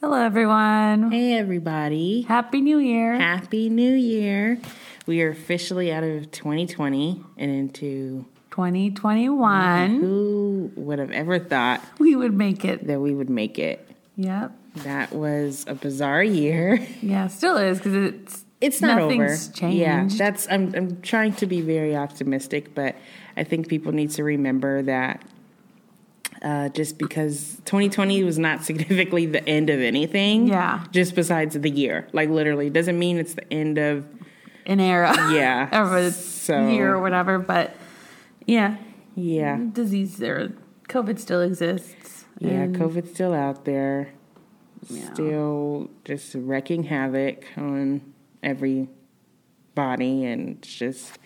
Hello, everyone. Hey, everybody. Happy New Year. Happy New Year. We are officially out of 2020 and into 2021. who would have ever thought We would make it. that we would make it? Yep. That was a bizarre year. Yeah, still is because it's It's not nothing's over. changed. Yeah, that's I'm I'm trying to be very optimistic, but I think people need to remember that uh, just because 2020 was not significantly the end of anything. Yeah. Just besides the year, like literally, doesn't mean it's the end of an era. Yeah. of a So- year or whatever. But yeah, yeah. disease or COVID still exists. Yeah, COVID's still out there, Yeah. still just wrecking havoc on every body, and it's just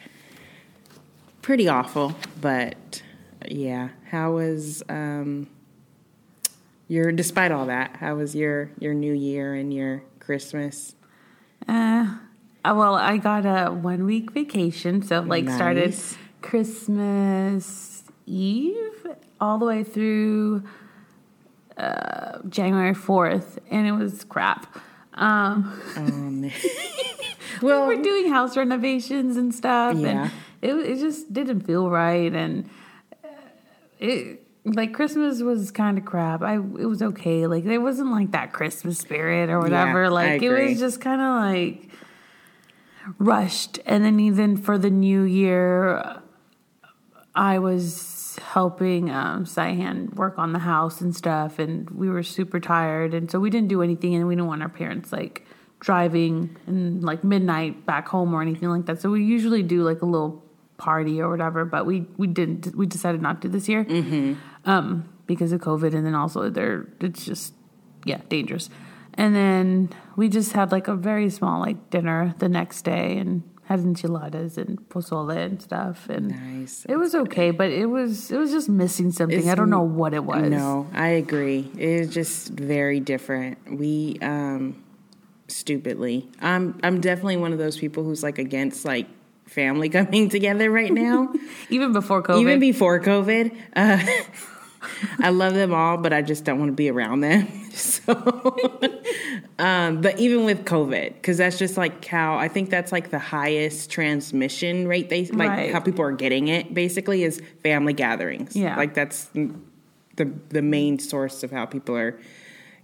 pretty awful. But yeah, how was um, your? Despite all that, how was your your New Year and your Christmas? Uh, uh, well, I got a one week vacation, so like started Christmas Eve all the way through uh, January fourth, and it was crap. Um, Um, we well, were doing house renovations and stuff, Yeah. and it it just didn't feel right, and it like Christmas was kind of crap. I it was okay, like there wasn't like that Christmas spirit or whatever. I like it was just kind of like rushed, and then even for the new year, I was helping um, Saihan work on the house and stuff, and we were super tired, and so we didn't do anything, and we didn't want our parents like driving and like midnight back home or anything like that. So we usually do like a little party or whatever, but we we didn't. We decided not to this year um, because of COVID, and then also they're it's just yeah dangerous. And then we just had like a very small like dinner the next day and had enchiladas and pozole and stuff and Nice. it was okay but it was it was just missing something It's i don't know what it was No, I agree. It is just very different. We um stupidly. I'm I'm definitely one of those people who's like against like family coming together right now. even before covid Even before COVID. Uh I love them all, but I just don't want to be around them. So um but even with COVID, because that's just like how I think that's like the highest transmission rate they like Right. how people are getting it basically is family gatherings. Yeah. Like that's the the main source of how people are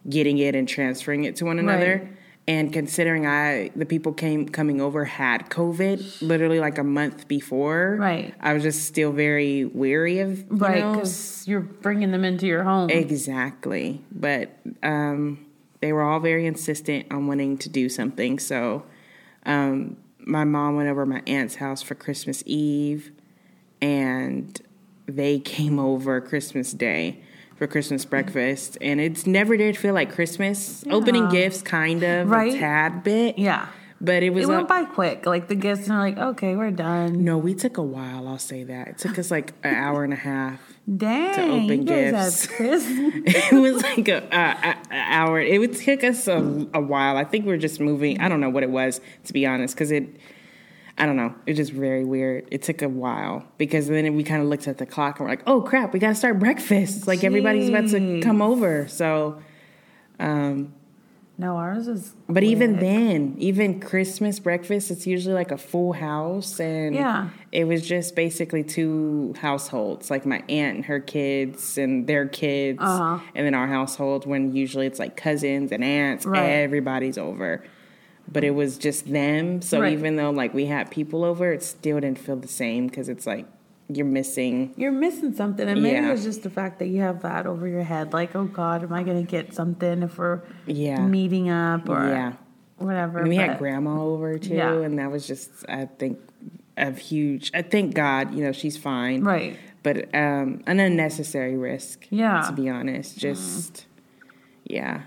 getting it and transferring it to one another. Right. And considering I the people came coming over had COVID literally like a month before, Right. I was just still very weary of you right because you're bringing them into your home exactly. But um, they were all very insistent on wanting to do something. So um, my mom went over to my aunt's house for Christmas Eve, and they came over Christmas Day for Christmas breakfast, and it's never did feel like Christmas. Opening gifts, kind of, Right. a tad bit, yeah but it was it a- went by quick like the gifts and like okay we're done no, we took a while. I'll say that it took us like an hour and a half. dang to open gifts. it was like a, a, a hour. It would take us a, a while. I think we are just moving. I don't know what it was to be honest, because it. I don't know. It was just very weird. It took a while because then we kind of looked at the clock and we're like, "Oh crap, we gotta start breakfast!" Like everybody's about to come over. So, um, no ours is but even then, even Christmas breakfast, it's usually like a full house, and Yeah. it was just basically two households, like my aunt and her kids and their kids, Uh-huh. and then our household. When usually it's like cousins and aunts, Right. everybody's over. But it was just them. So Right. even though like we had people over, it still didn't feel the same because it's like you're missing. You're missing something, and maybe Yeah. it's just the fact that you have that over your head. Like, oh God, am I going to get something if we're Yeah. meeting up or Yeah. whatever? And we had grandma over too, Yeah. and that was just I think a huge. I thank God, you know, she's fine. right. but um, an unnecessary risk. Yeah. to be honest, just yeah.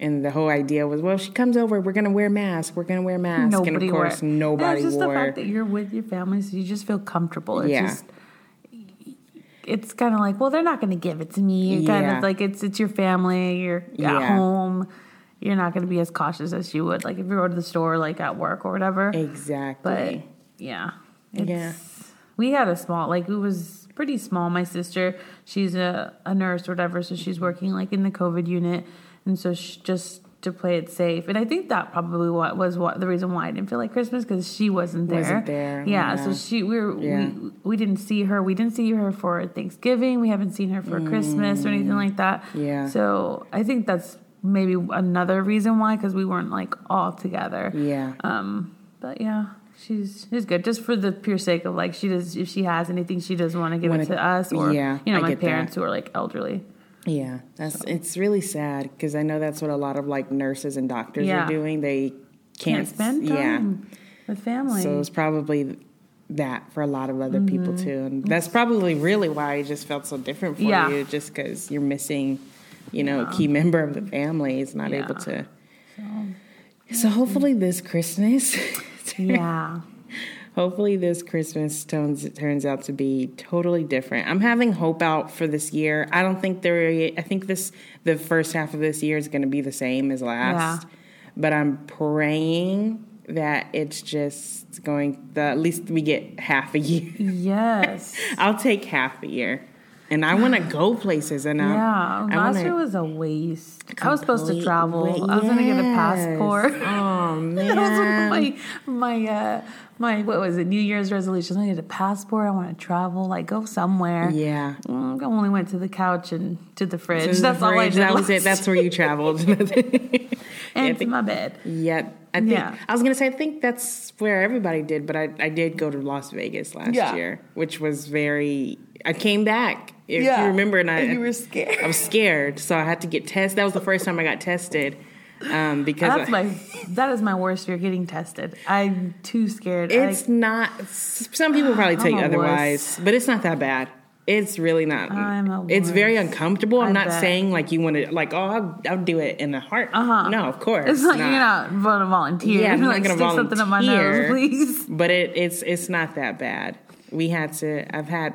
And the whole idea was, well, if she comes over, we're gonna wear masks. We're gonna wear masks, Nobody and of course, wore. nobody And it's just wore. the fact that you're with your family, so you just feel comfortable. It's Yeah. just it's kind of like, well, they're not going to give it to me. You're kind Yeah. of like it's it's your family. You're Yeah. at home. You're not going to be as cautious as you would, like if you go to the store, like at work or whatever. But exactly. yeah, it's, Yeah. We had a small, like it was pretty small. My sister, she's a, a nurse or whatever, so she's working like in the COVID unit, and so she just to play it safe, and I think that probably what was what the reason why I didn't feel like Christmas because she wasn't there. Wasn't there, Yeah, yeah. so she we were Yeah. we we didn't see her. We didn't see her for Thanksgiving. We haven't seen her for Christmas or anything like that. Mm. Yeah. So I think that's maybe another reason why because we weren't like all together. Yeah. Um, but yeah, she's she's good just for the pure sake of like she does if she has anything she doesn't want to give Wanna- it to us or yeah, you know I my get that. parents who are like elderly. Yeah, that's it's really sad because I know that's what a lot of like nurses and doctors Yeah. are doing. They Can't, can't, spend Yeah, time with family. so it's probably that for a lot of other people Mm-hmm. too, and that's probably really why it just felt so different for Yeah. you, just because you're missing, you know, a key member of the family is not Yeah. able to. So hopefully this Christmas, yeah. hopefully this Christmas turns turns out to be totally different. I'm having hope out for this year. I don't think there. I think this the first half of this year is going to be the same as last, but I'm praying that it's just going. The, at least we get half a year. Yes. I'll take half a year, and I want to go places. And Yeah. I, Last year was a waste. I was supposed to travel. wa- I was gonna get a passport. Oh man, That was one man. of my my uh my what was it New Year's resolutions. I need a passport. I want to travel, like go somewhere. yeah. Mm, I only went to the couch and to the fridge. To the That's all I did. That was it. That's where you traveled. and I to my bed. Yeah, I think Yeah. I was gonna say I think that's where everybody did, but I I did go to Las Vegas last Yeah. year, which was very. I came back. If Yeah. you remember, and I And you were scared. I was scared, so I had to get tested. That was the first time I got tested um, because That's I- my that is my worst fear getting tested. I'm too scared. it's I, not. Some people probably tell I'm you a wuss. otherwise, but it's not that bad. It's really not. I'm a it's very uncomfortable. I'm I not bet. saying like you want to like oh I'll, I'll do it in a heart. Uh-huh. No, of course it's like you're not going to volunteer. Yeah, I'm not like, gonna stick something up my nose, please. but it, it's it's not that bad. We had to. I've had.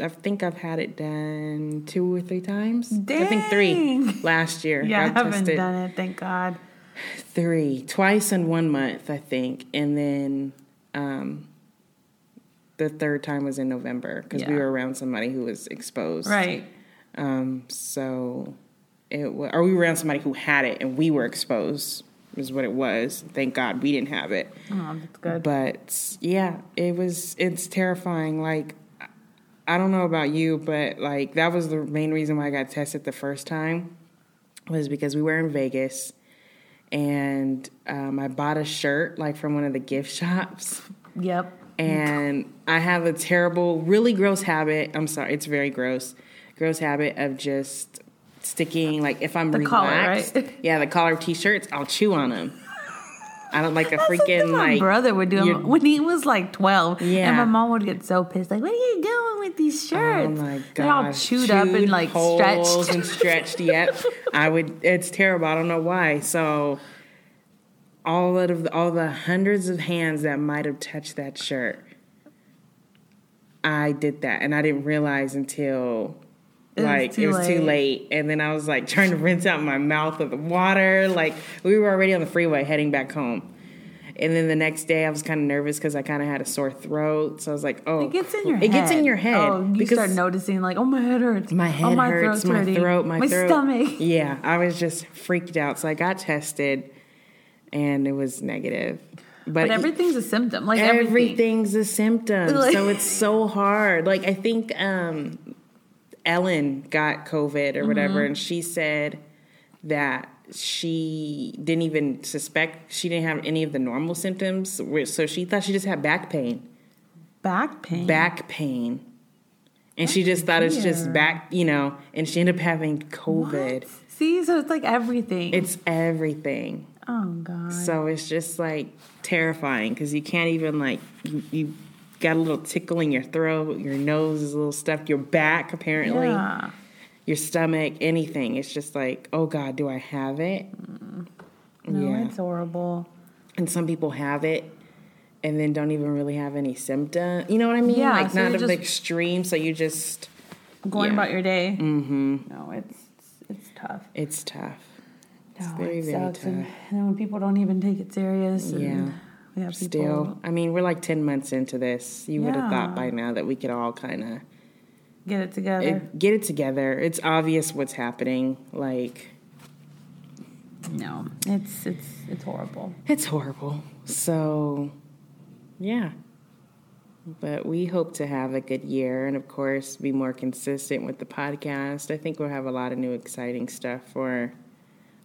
I think I've had it done two or three times. I think three last year. Yeah, I haven't tested done it. Thank God. three twice in one month, I think, and then um, the third time was in November because we were around somebody who was exposed. Right. Um, so it was, or we were around somebody who had it and we were exposed. Is what it was. Thank God we didn't have it. Oh, that's good. But yeah, it was it's terrifying. Like I don't know about you, but like that was the main reason why I got tested the first time was because we were in Vegas and um, I bought a shirt like from one of the gift shops. Yep. And I have a terrible, really gross habit. I'm sorry, it's very gross. Gross habit of just sticking like if I'm The collar, right? Yeah, the collar of t-shirts, I'll chew on them. I don't like a That's freaking my like brother would do when he was like 12. Yeah. And my mom would get so pissed. Like, what are you doing with these shirts? Oh my god! They're all chewed, up and like stretched. and stretched. Yep, I would. It's terrible. I don't know why. So, all of the, all the hundreds of hands that might have touched that shirt, I did that, and I didn't realize until. It like too it was too late. late, and then I was like trying to rinse out my mouth with the water. Like we were already on the freeway heading back home, and then the next day I was kind of nervous because I kind of had a sore throat. So I was like, "Oh, It gets in your head. it head. gets in your head." Oh, you because start noticing like, oh, my head hurts. my oh, head oh, my hurts, my throat, my, throat. stomach. Yeah, I was just freaked out. So I got tested, and it was negative. But, But everything's a symptom. Like everything. everything's a symptom. Like- so it's so hard. Like I think um, Ellen got COVID or whatever, Mm-hmm. and she said that she didn't even suspect she didn't have any of the normal symptoms. So she thought she just had back pain Back pain. back pain. And she just thought it's just back, you know, and she ended up having COVID. What? See, so it's like everything. It's everything. Oh god. So it's just like terrifying because you can't even, like, you, you got a little tickle in your throat, your nose is a little stuffed, your back, apparently, yeah. your stomach, anything. It's just like, oh God, do I have it? No, yeah. it's horrible. And some people have it and then don't even really have any symptom. You know what I mean? Yeah, like, so not of the extreme. So you just. Going Yeah. about your day. Mm-hmm. No, it's it's tough. It's tough. It's very, it very tough. And, when people don't even take it serious. And Yeah. We have people. Still, I mean, we're like 10 months into this. You would have thought by now that we could all kind of Get it together. get it together. It's obvious what's happening. Like, No, it's it's it's horrible. It's horrible. So, yeah. But we hope to have a good year and, of course, be more consistent with the podcast. I think we'll have a lot of new exciting stuff for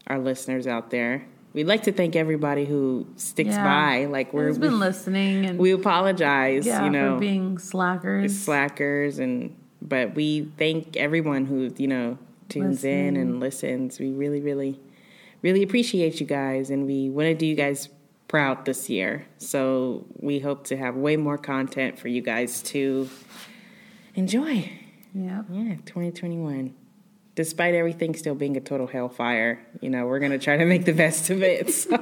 our listeners out there. We'd like to thank everybody who sticks Yeah. by. Like we're Who's been listening and we apologize, yeah, you know, for being slackers. slackers and but we thank everyone who you know tunes in and listens we really really really appreciate you guys and we want to do you guys proud this year so we hope to have way more content for you guys to enjoy yeah. yeah 2021 despite everything still being a total hellfire you know we're gonna try to make the best of it so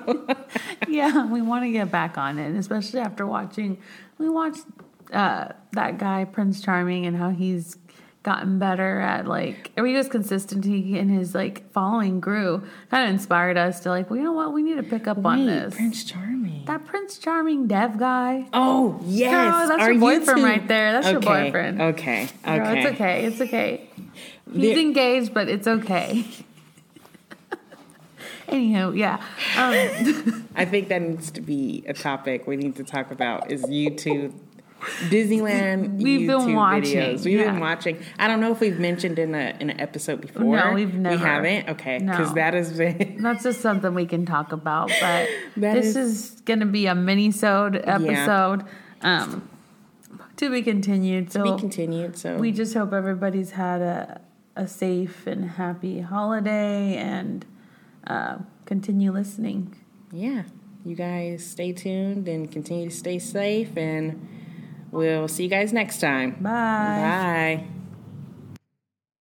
Yeah, we want to get back on it, especially after watching. We watched uh, that guy Prince Charming and how he's gotten better at like. I mean, his consistency in his like following grew. Kind of inspired us to like, well, you know what? We need to pick up on this. prince charming that Prince Charming dev guy. oh yes Girl, that's Our your boyfriend YouTube- right there. That's your boyfriend. okay okay Girl, it's okay. It's okay. He's engaged, but it's okay. Anywho, yeah. Um, I think that needs to be a topic we need to talk about is YouTube Disneyland We've been watching, videos. We've yeah. been watching. I don't know if we've mentioned in a in an episode before. No, we've never. We haven't. Okay, because No. that has been That's just something we can talk about. But this is- is, going to be a mini-sode episode. Um, to be continued. So be continued. So we just hope everybody's had a, a safe and happy holiday and uh, continue listening. yeah, you guys stay tuned and continue to stay safe, and we'll see you guys next time. Bye. Bye.